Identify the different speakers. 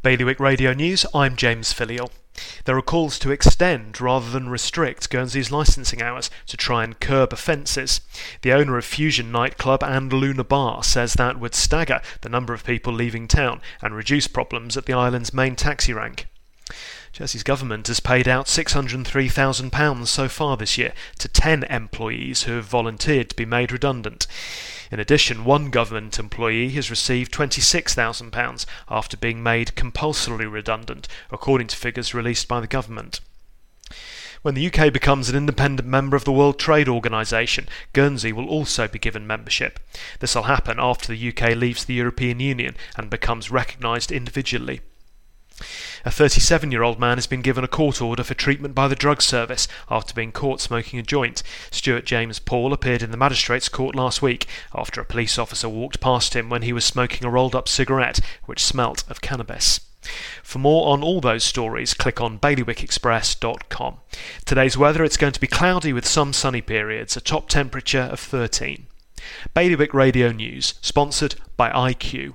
Speaker 1: Bailiwick Radio News, I'm James Filial. There are calls to extend rather than restrict Guernsey's licensing hours to try and curb offences. The owner of Fusion nightclub and Luna Bar says that would stagger the number of people leaving town and reduce problems at the island's main taxi rank. Jersey's government has paid out £603,000 so far this year to 10 employees who have volunteered to be made redundant. In addition, one government employee has received £26,000 after being made compulsorily redundant, according to figures released by the government. When the UK becomes an independent member of the World Trade Organization, Guernsey will also be given membership. This will happen after the UK leaves the European Union and becomes recognised individually. A 37 year old man has been given a court order for treatment by the drug service after being caught smoking a joint. Stuart James Paul appeared in the magistrate's court last week after a police officer walked past him when he was smoking a rolled up cigarette which smelt of cannabis. For more on all those stories, click on bailiwickexpress.com. Today's weather, it's going to be cloudy with some sunny periods, a top temperature of 13. Bailiwick Radio News, sponsored by iQ